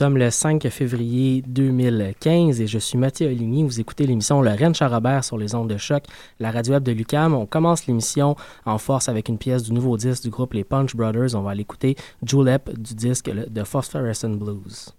Nous sommes le 5 février 2015 et je suis Mathieu Oligny. Vous écoutez l'émission Le Rennes Charrobert sur les ondes de choc, la radio web de Lucam. On commence l'émission en force avec une pièce du nouveau disque du groupe Les Punch Brothers. On va l'écouter, Julep du disque The Phosphorescent Blues.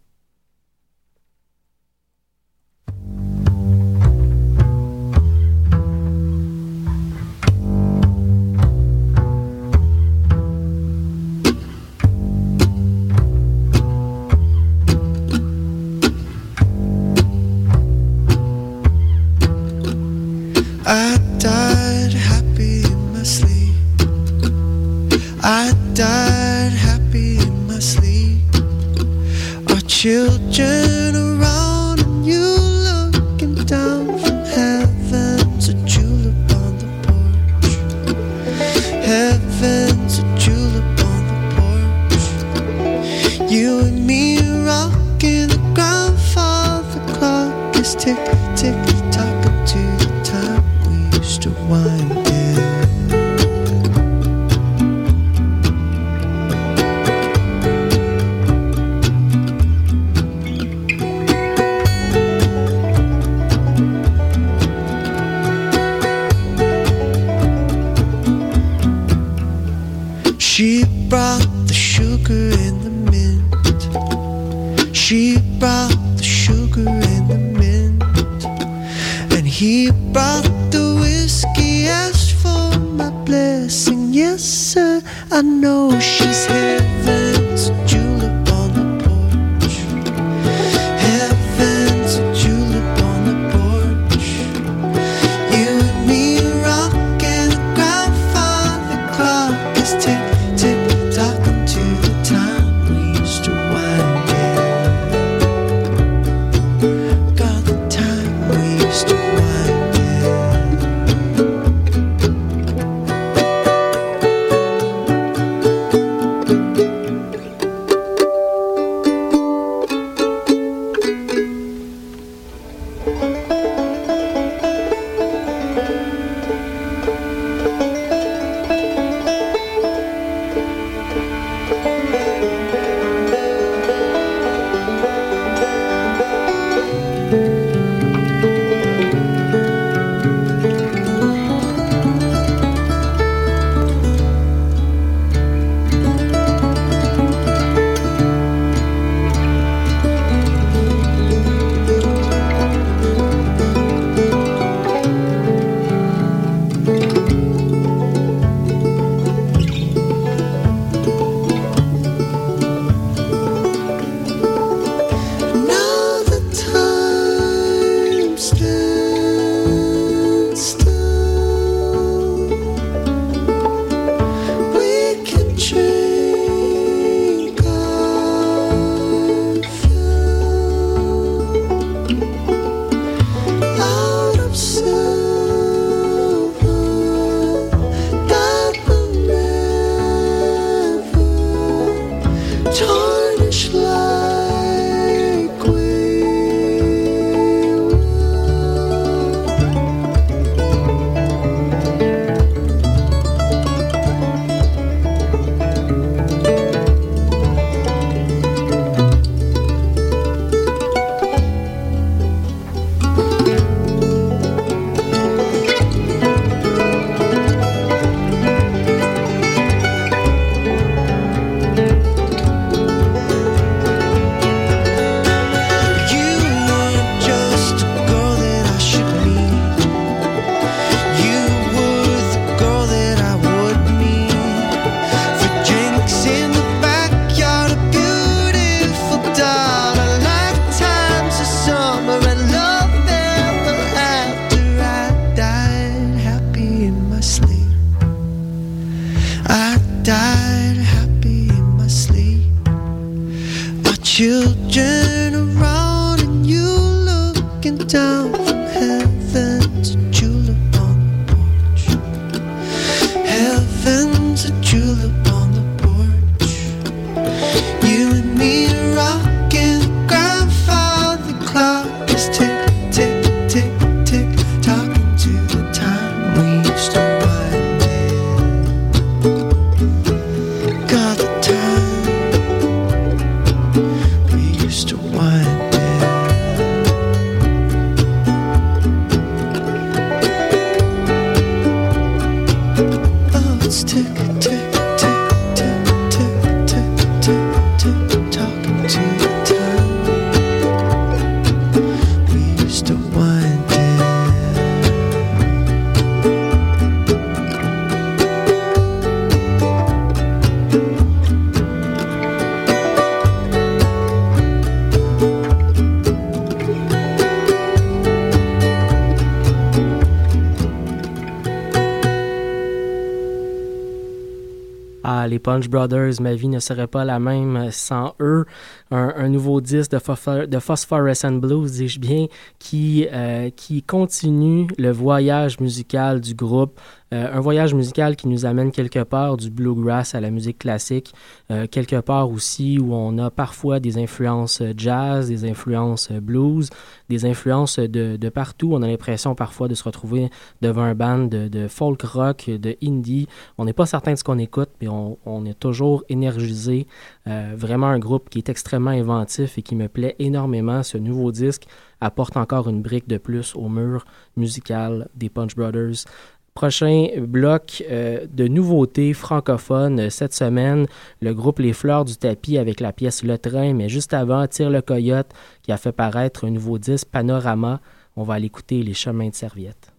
Punch Brothers, ma vie ne serait pas la même sans eux. Un, nouveau disque de Phosphorescent Blues, dis-je bien, qui, euh, qui continue le voyage musical du groupe. Euh, un voyage musical qui nous amène quelque part du bluegrass à la musique classique, euh, quelque part aussi où on a parfois des influences jazz, des influences blues, des influences de, de partout. On a l'impression parfois de se retrouver devant un band de, de folk rock, de indie. On n'est pas certain de ce qu'on écoute, mais on, on est toujours énergisé. Euh, vraiment un groupe qui est extrêmement inventif et qui me plaît énormément. Ce nouveau disque apporte encore une brique de plus au mur musical des Punch Brothers. Prochain bloc euh, de nouveautés francophones euh, cette semaine, le groupe Les Fleurs du Tapis avec la pièce Le Train, mais juste avant, Tire le Coyote qui a fait paraître un nouveau disque Panorama. On va aller écouter Les Chemins de Serviette.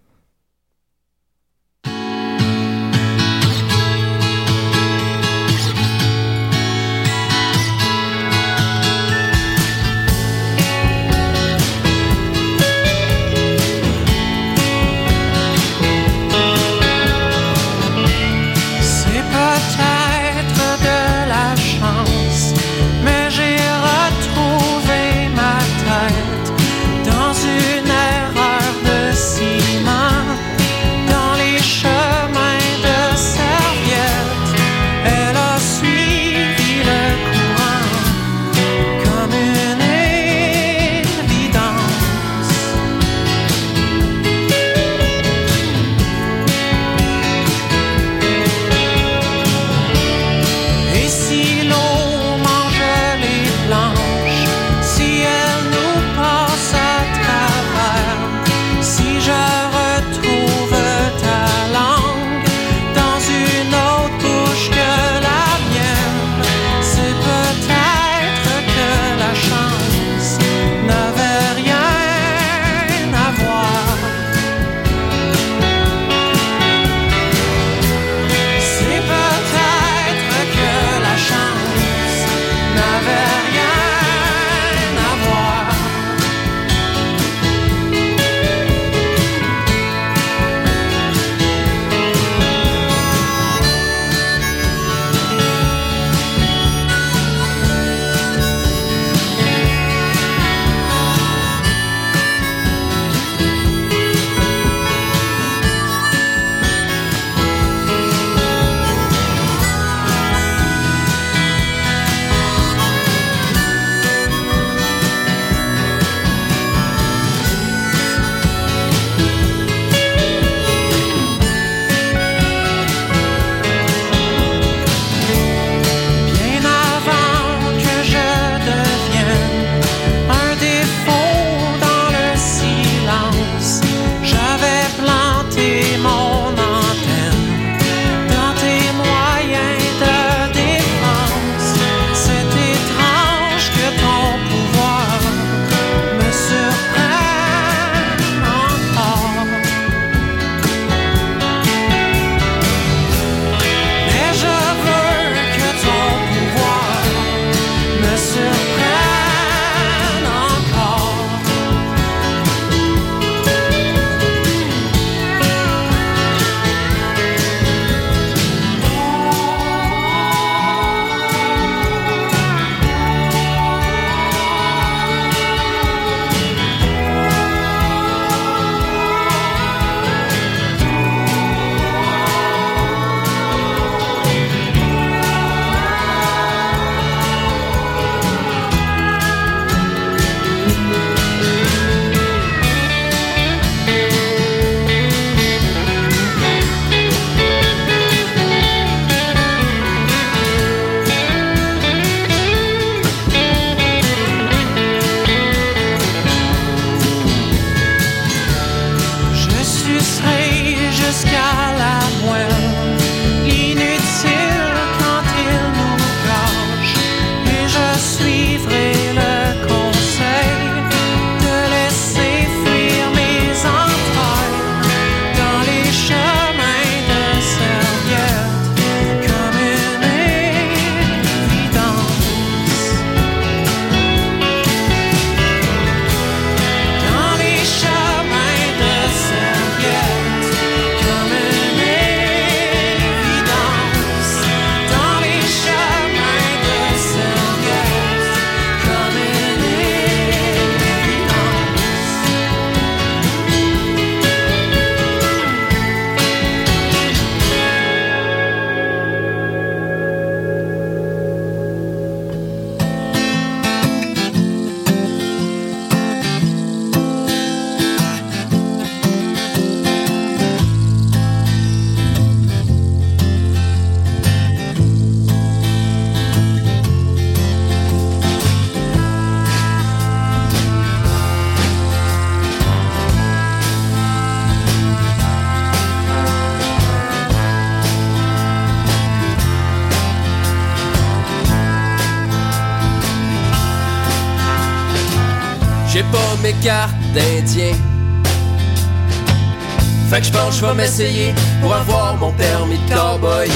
M'essayer pour avoir mon permis de cowboy,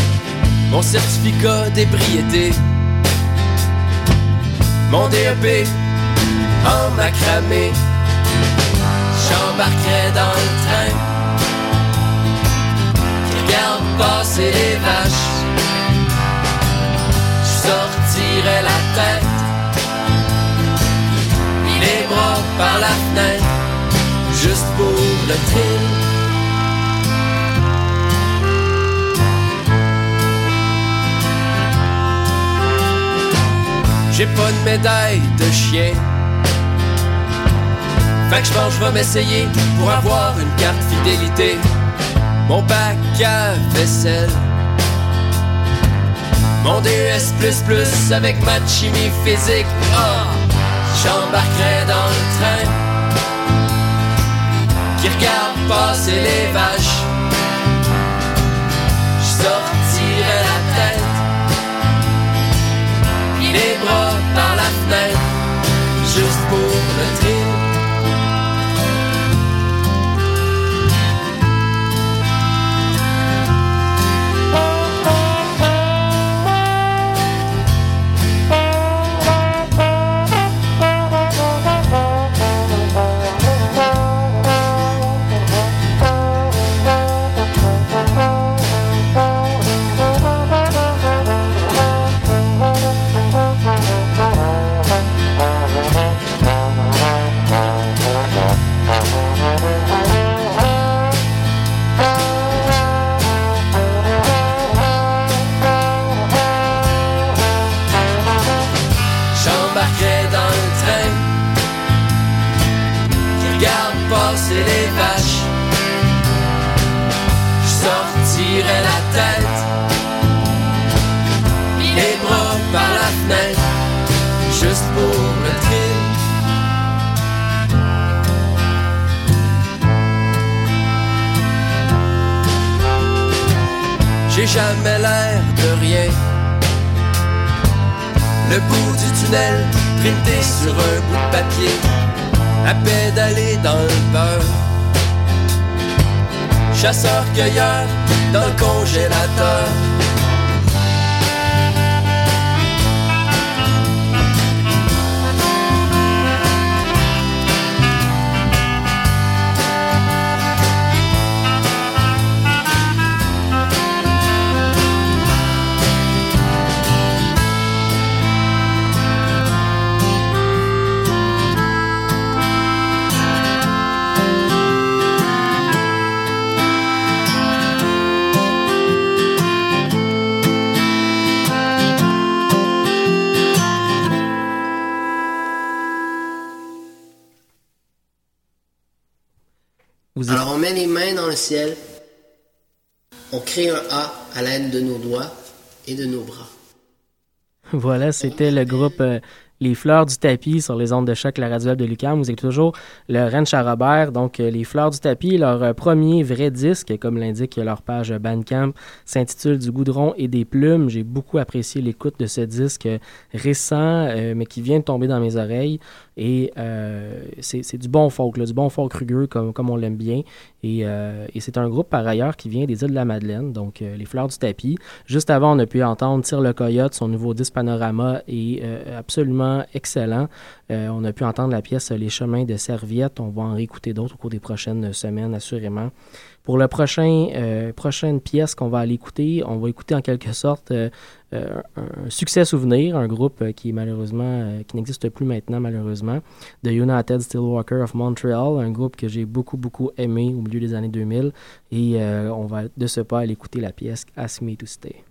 mon certificat d'ébriété, mon DEP en macramé. J'embarquerai dans le train qui regarde passer les vaches. Je sortirai la tête, les bras par la fenêtre, juste pour le thrill. J'ai pas de médaille de chien. Fait que je pense je vais m'essayer pour avoir une carte fidélité. Mon bac à vaisselle. Mon DES avec ma chimie physique. Ah, j'embarquerai dans le train qui regarde passer les vaches. Les bras par la fenêtre, juste pour le tri. c'est les vaches. Je sortirai la tête, les bras par la fenêtre, juste pour le tri. J'ai jamais l'air de rien. Le bout du tunnel, printé sur un bout de papier à pédaler dans le beurre. Chasseur-cueilleur dans le congélateur. On crée un A à l'aide de nos doigts et de nos bras. Voilà, c'était le groupe euh, Les Fleurs du Tapis sur les ondes de choc, la radio de Lucam. Vous êtes toujours le Rennes Charabert. Donc, euh, Les Fleurs du Tapis, leur euh, premier vrai disque, comme l'indique leur page Bandcamp, s'intitule Du goudron et des plumes. J'ai beaucoup apprécié l'écoute de ce disque récent, mais qui vient de tomber dans mes oreilles. Et euh, c'est du bon folk, du bon folk rugueux comme, comme on l'aime bien. Et, euh, et c'est un groupe par ailleurs qui vient des îles de la Madeleine, donc euh, les fleurs du tapis. Juste avant, on a pu entendre Tire le Coyote, son nouveau disque Panorama est absolument excellent. on a pu entendre la pièce Les chemins de serviette. On va en réécouter d'autres au cours des prochaines semaines, assurément. Pour la prochain, prochaine pièce qu'on va aller écouter, on va écouter en quelque sorte euh, un succès souvenir, un groupe euh, qui malheureusement euh, qui n'existe plus maintenant malheureusement, The United Steelwalker of Montreal, un groupe que j'ai beaucoup beaucoup aimé au milieu des années 2000 et on va de ce pas aller écouter la pièce Ask Me to Stay.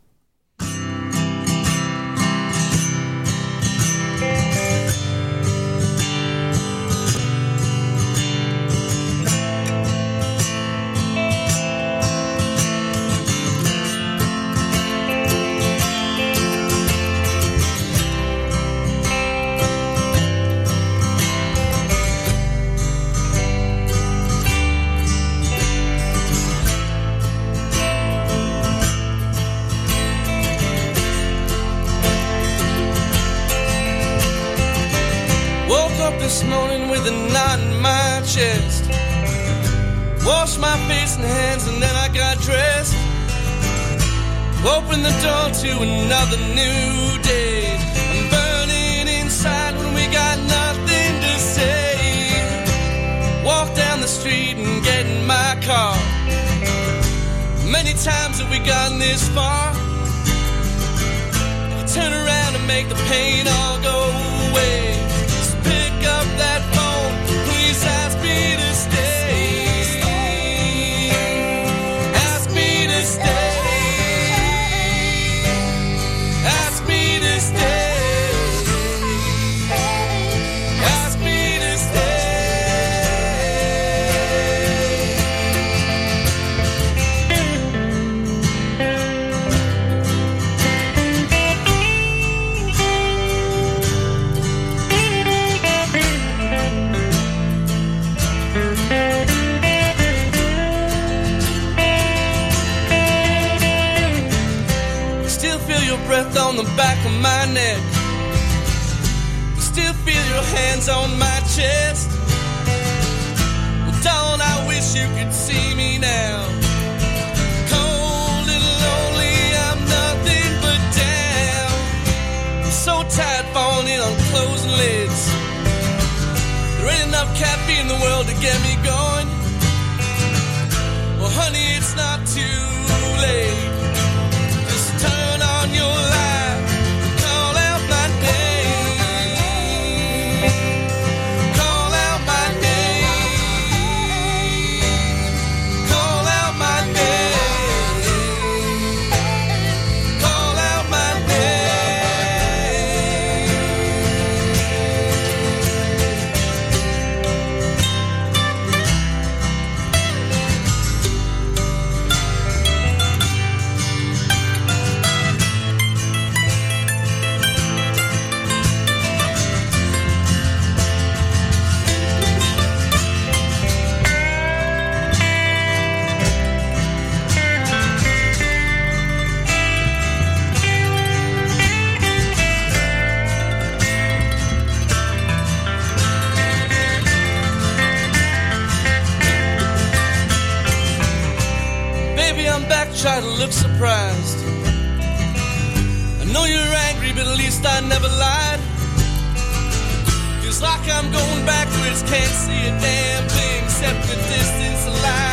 Looks like I'm going backwards, can't see a damn thing except the distance alive.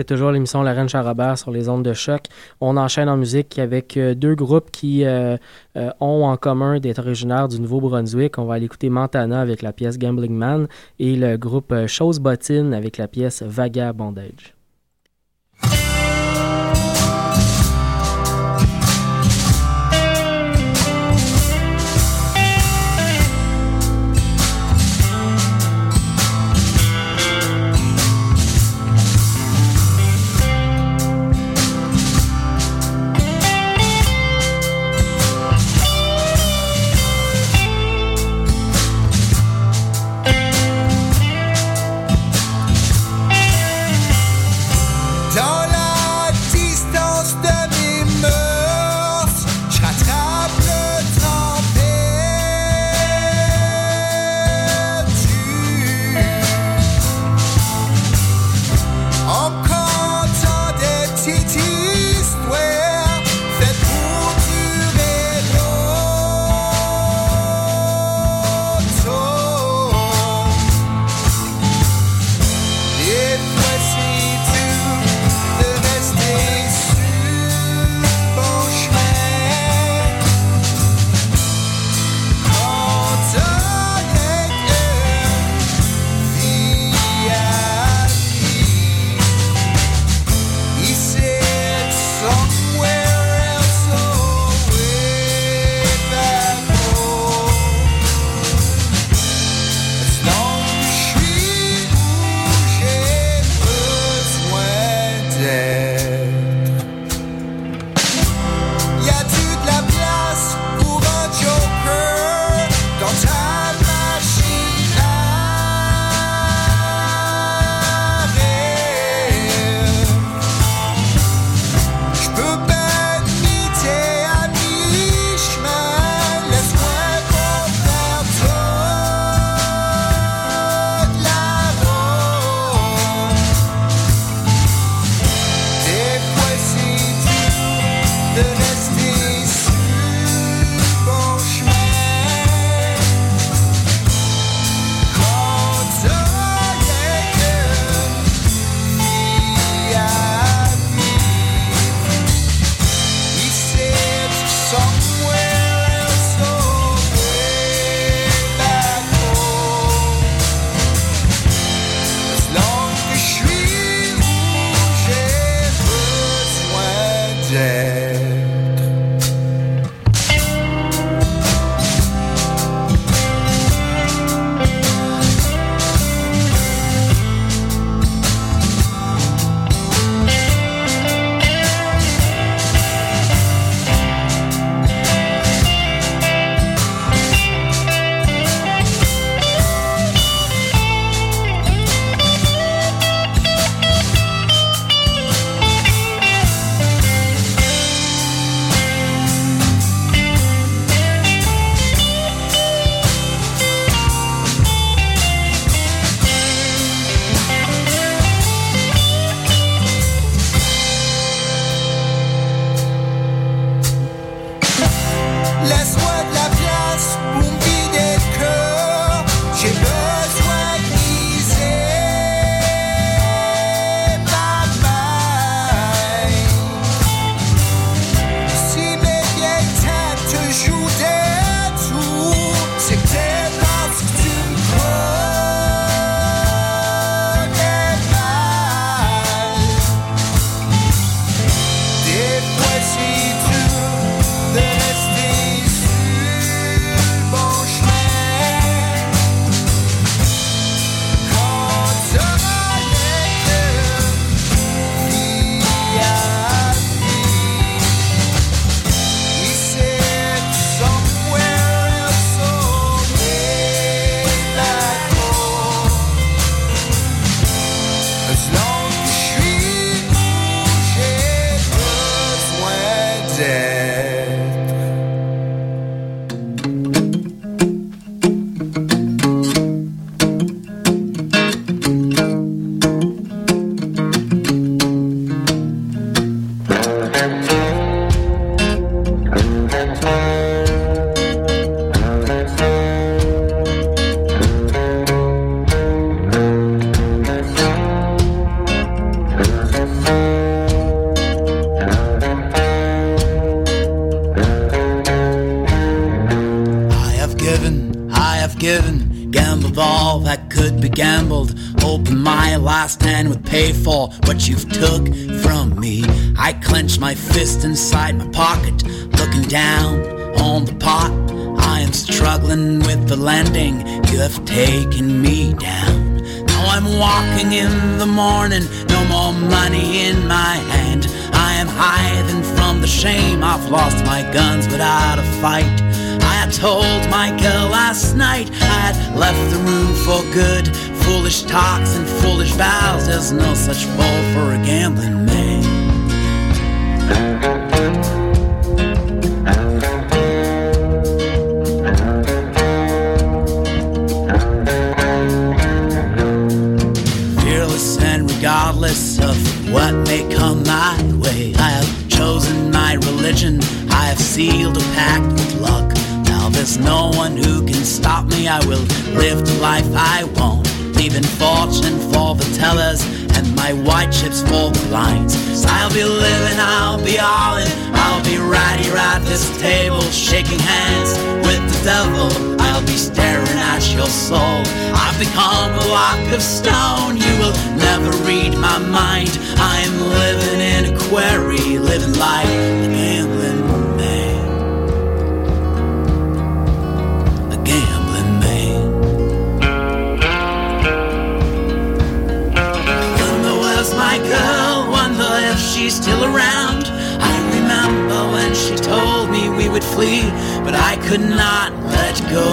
C'est toujours l'émission La Reine Charabert sur les ondes de choc. On enchaîne en musique avec euh, deux groupes qui euh, euh, ont en commun d'être originaires du Nouveau-Brunswick. On va aller écouter Montana avec la pièce Gambling Man et le groupe Chose Bottine avec la pièce Vaga Bondage. Taken me down. Now I'm walking in the morning, no more money in my hand. I am hiding from the shame, I've lost my guns without a fight. I told my girl last night I had left the room for good. Foolish talks and foolish vows, there's no such fall for a gambling man. Hands with the devil. I'll be staring at your soul. I've become a block of stone. You will never read my mind. I am living in a quarry, living like a gambling man. A gambling man. Wonder where's my girl? Wonder if she's still around. I remember when she told me we would flee, but I could not let go.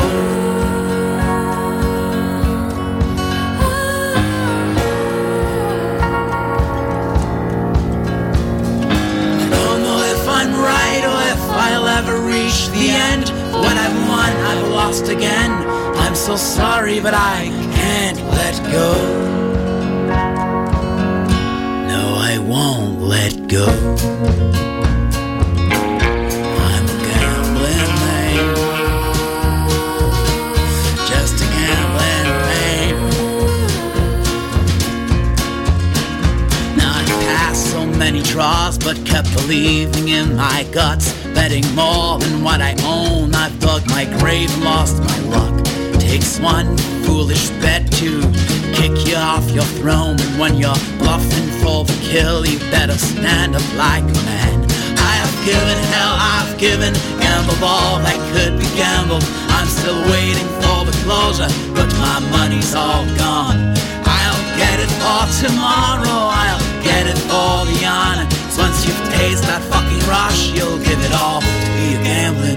Know if I'm right or if I'll ever reach the end. When I've won, I've lost again. I'm so sorry, but I can't let go. No, I won't let go. But kept believing in my guts. Betting more than what I own. I've dug my grave and lost my luck. Takes one foolish bet to kick you off your throne. And when you're bluffing for the kill, you better stand up like a man. I have given hell, I've given, gambled all that could be gambled. I'm still waiting for the closure, but my money's all gone. I'll get it for tomorrow, I'll get it for the honor. So once you've tasted that fucking rush, you'll give it all to a gambling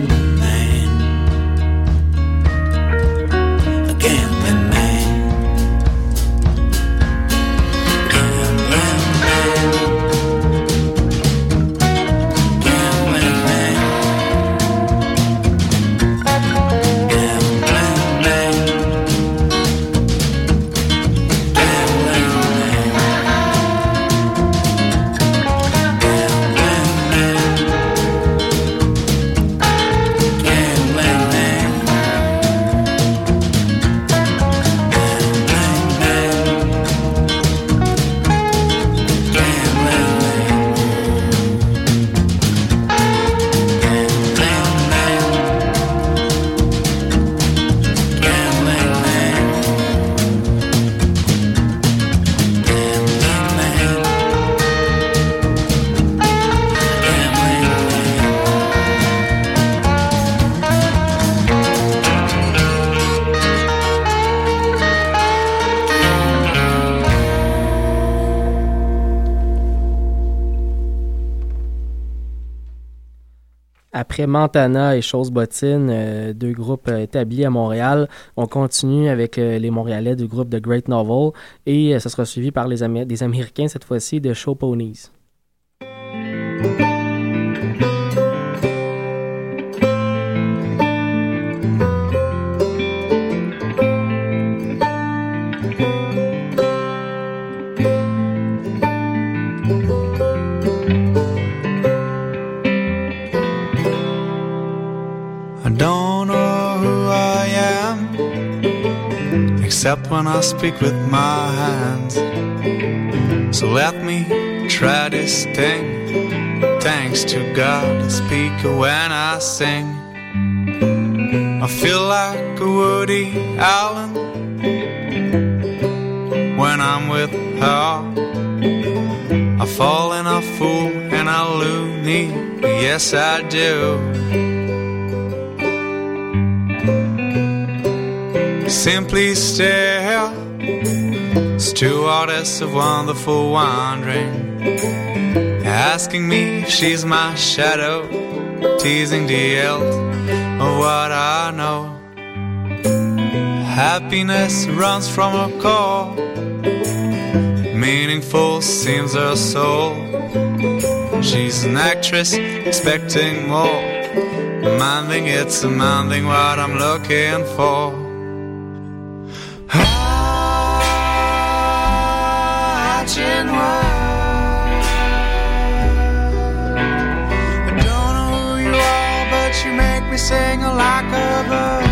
Montana et Chose Bottine, euh, deux groupes euh, établis à Montréal, on continue avec euh, les Montréalais du groupe The Great Novel et ça sera suivi par les Américains cette fois-ci de Show Ponies. I speak with my hands. So let me try this thing. Thanks to God, I speak when I sing. I feel like a Woody Allen when I'm with her. I fall and I fool and I loony, yes I do. Simply stare, stewardess of wonderful wandering, asking me if she's my shadow, teasing the else of what I know. Happiness runs from her core, meaningful seems her soul. She's an actress expecting more, demanding it's demanding what I'm looking for. Sing like a bird.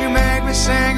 You make me sing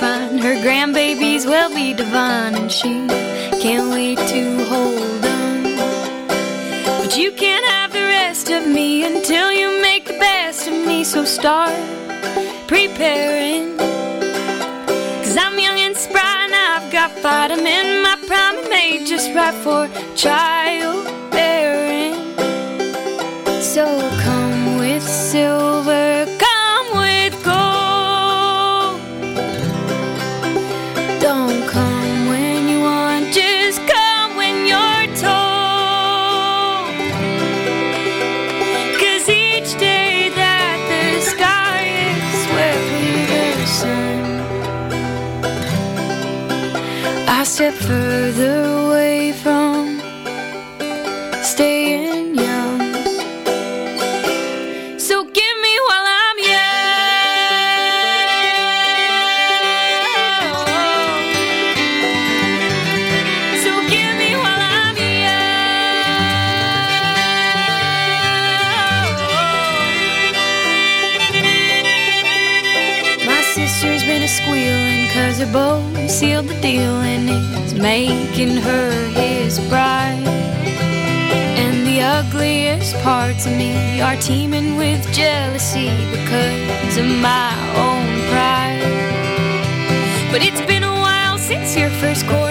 her grandbabies will be divine, and she can't wait to hold them. But you can't have the rest of me until you make the best of me, so start preparing. Cause I'm young and spry and I've got fight. I'm in my prime made just right for step further parts of me are teeming with jealousy because of my own pride. But it's been a while since your first call.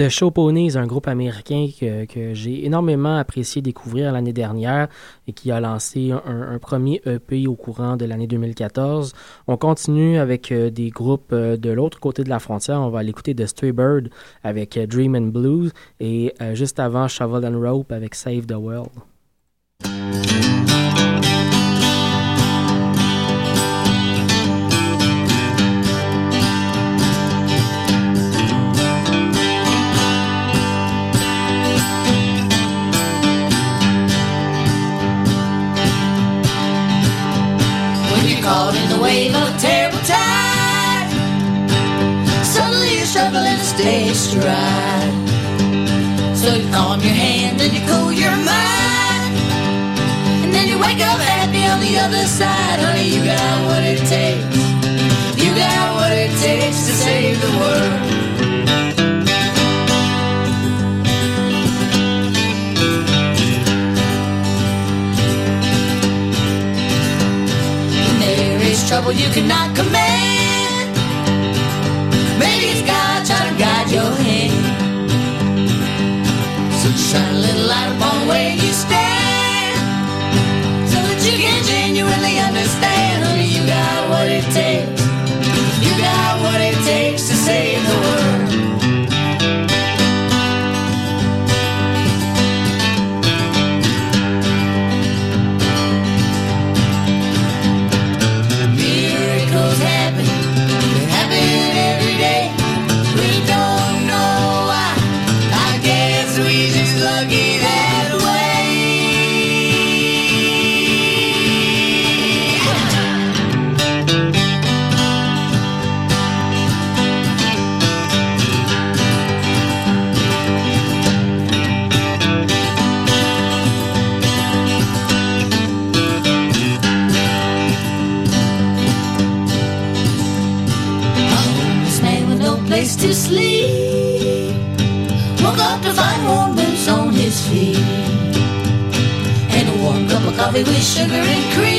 The Choponies, un groupe américain que, j'ai énormément apprécié découvrir l'année dernière et qui a lancé un, premier EP au courant de l'année 2014. On continue avec euh, des groupes euh, de l'autre côté de la frontière. On va l'écouter de Stray Bird avec euh, Dream and Blues et juste avant Shovel and Rope avec Save the World. stay stride. So you calm your hand and you cool your mind. And then you wake up happy on the other side. Honey, you got what it takes. You got what it takes to save the world. There is trouble you cannot command your head. So shine a little light upon where you stand. with sugar and cream.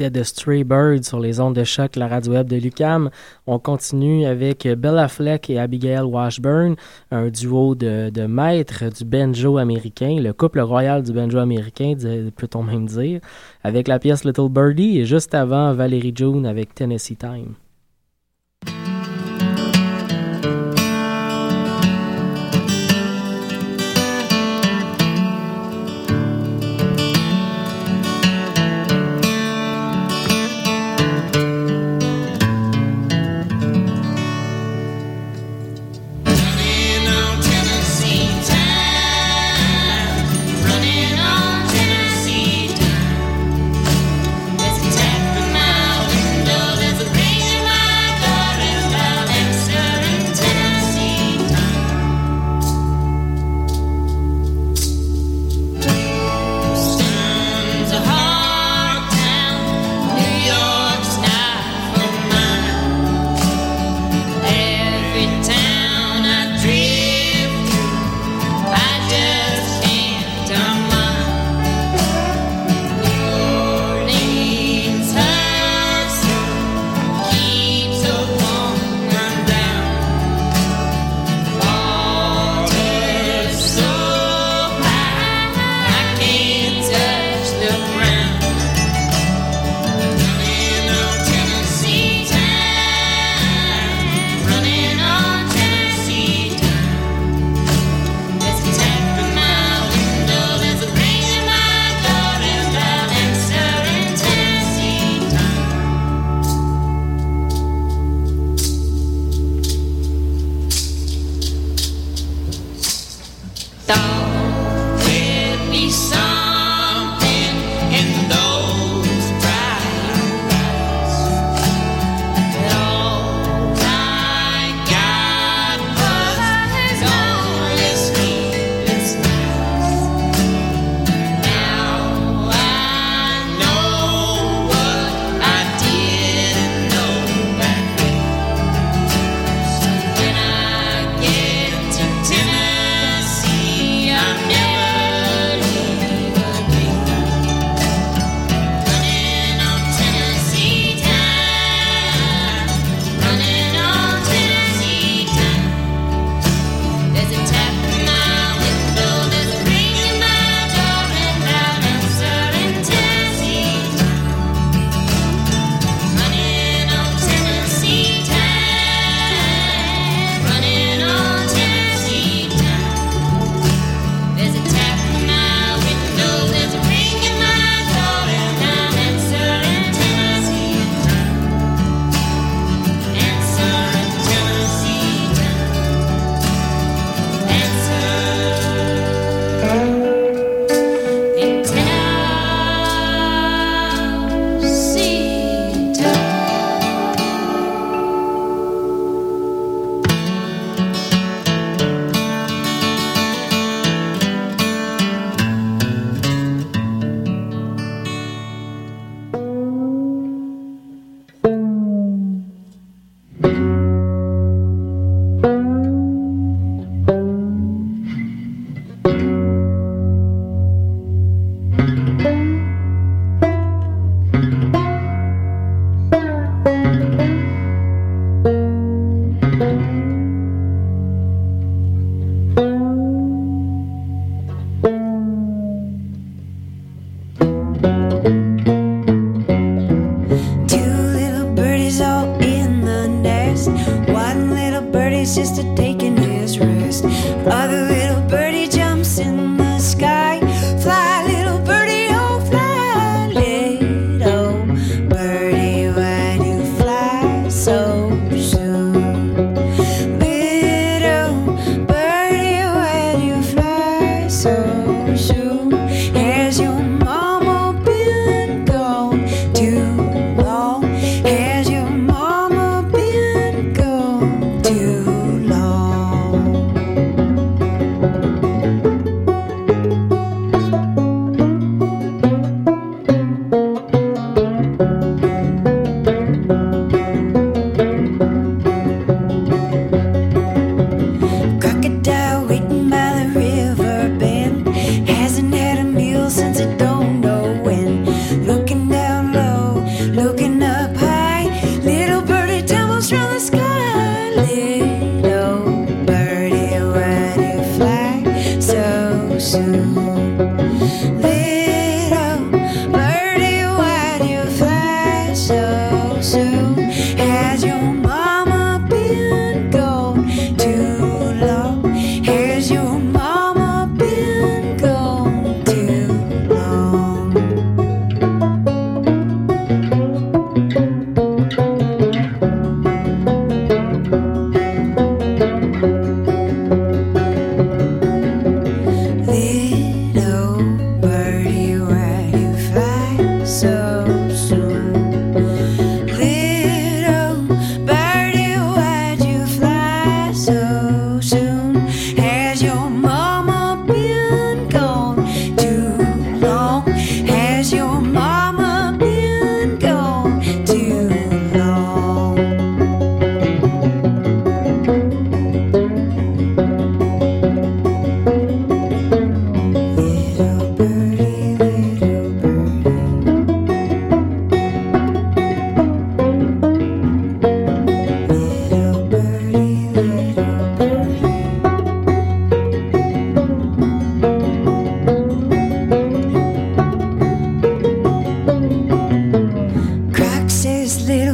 c'était The Stray Bird sur les ondes de choc, la radio web de Lucam. On continue avec Bella Fleck et Abigail Washburn, un duo de, de maîtres du banjo américain, le couple royal du banjo américain, peut-on même dire, avec la pièce Little Birdie et juste avant Valerie June avec Tennessee Time.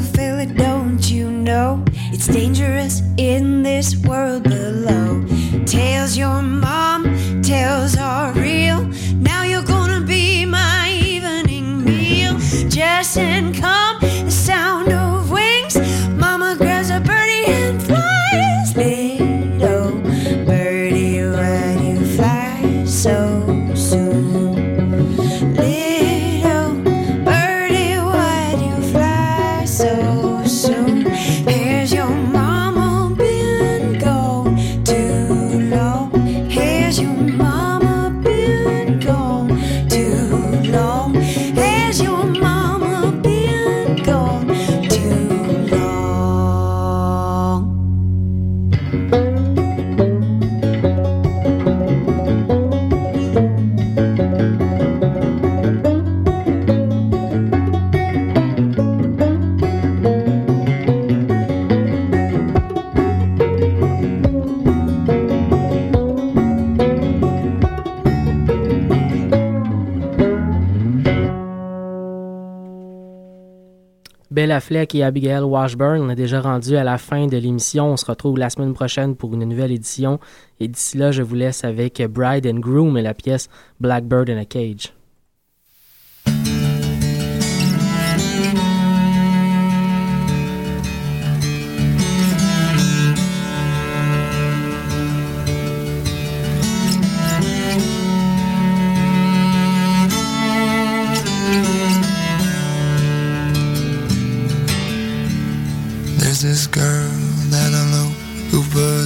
Little fella, don't you know it's dangerous in this world below? Tales your mom tells are real. Now you're gonna be my evening meal. Just and come, Affleck et Abigail Washburn, on est déjà rendu à la fin de l'émission. On se retrouve la semaine prochaine pour une nouvelle édition. Et d'ici là, je vous laisse avec Bride and Groom et la pièce Blackbird in a Cage.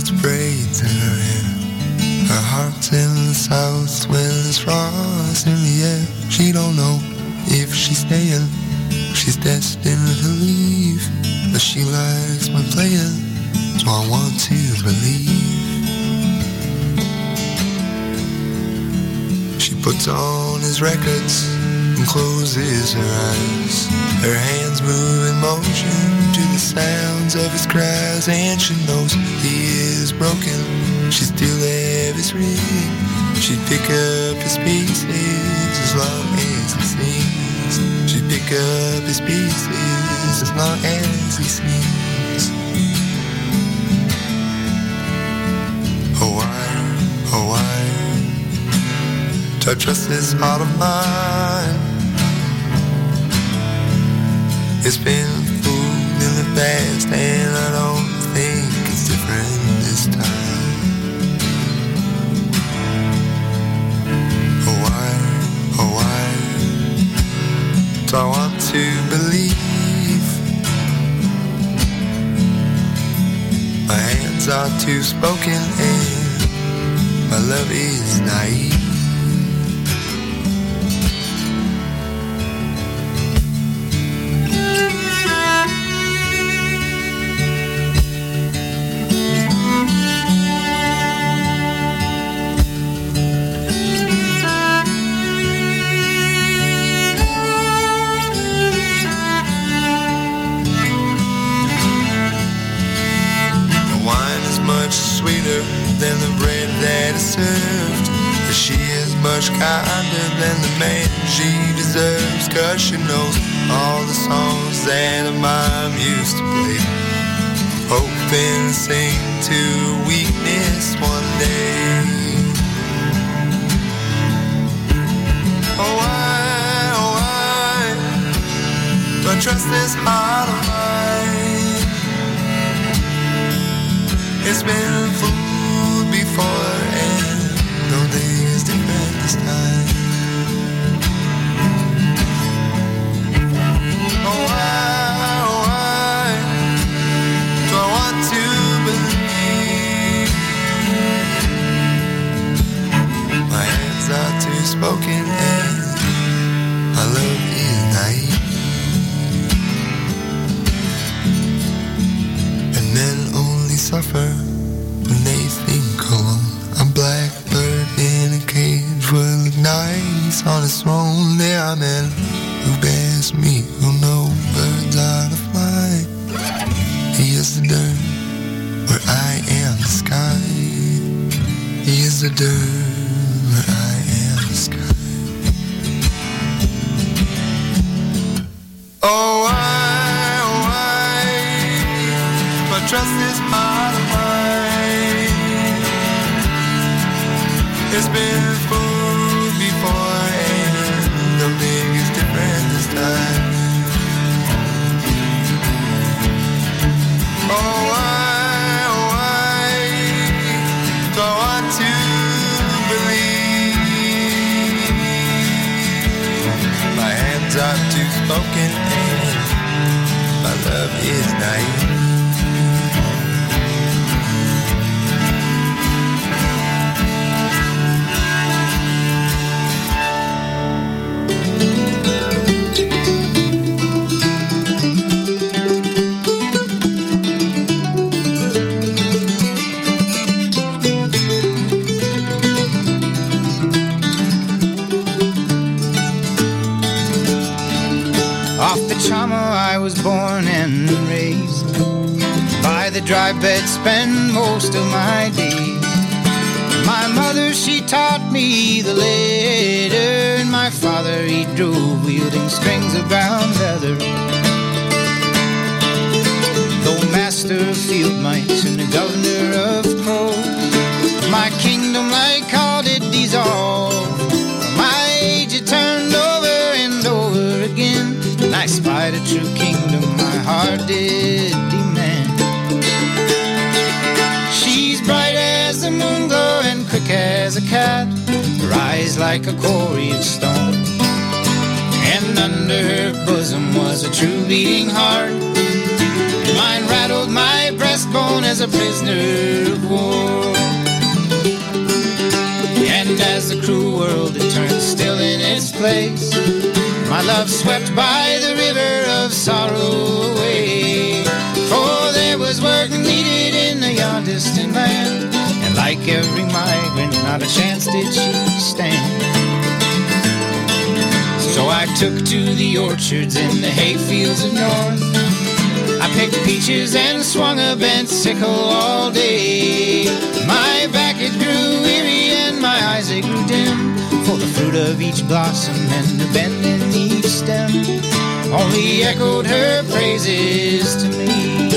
Puts braids in her hair. Her heart's in the south when there's frost in the air. She don't know if she's staying. She's destined to leave, but she likes my playing, so I want to believe. She puts on his records and closes her eyes. Her hands move in motion to the sounds of his cries, and she knows he is broken. She still have his ring. She'd pick up his pieces as long as he sings. She'd pick up his pieces as long as he sings. Hawaii, Hawaii, touch us this heart of mine. It's been in the past, and I don't think it's different this time. Oh, why, oh, why do I want to believe? My hands are too spoken, and my love is naive. To sing to weakness one day. Oh, why, oh, I trust this heart of mine? It's been fooled before and no day is different this time. Are who best me, who know birds are to fly. He is the dirt where I am the sky. He is the dirt dry bed spend most of my days. My mother, she taught me the letter, and my father, he drove wielding strings of brown leather. Though master of field mice and the governor of crows, my kingdom, like called it, dissolved. My age, it turned over and over again. And I spied a true kingdom my heart did a cat. Her eyes like a quarry of stone. And under her bosom was a true beating heart. Mine rattled my breastbone as a prisoner of war. And as the cruel world it turned still in its place, my love swept by the river of sorrow away. For there was work needed in the yon distant land, and like every migrant, not a chance did she stand. So I took to the orchards in the hayfields of north. I picked peaches and swung a bent sickle all day. My back it grew weary and my eyes it grew dim. For the fruit of each blossom and the bend in each stem only echoed her praises to me.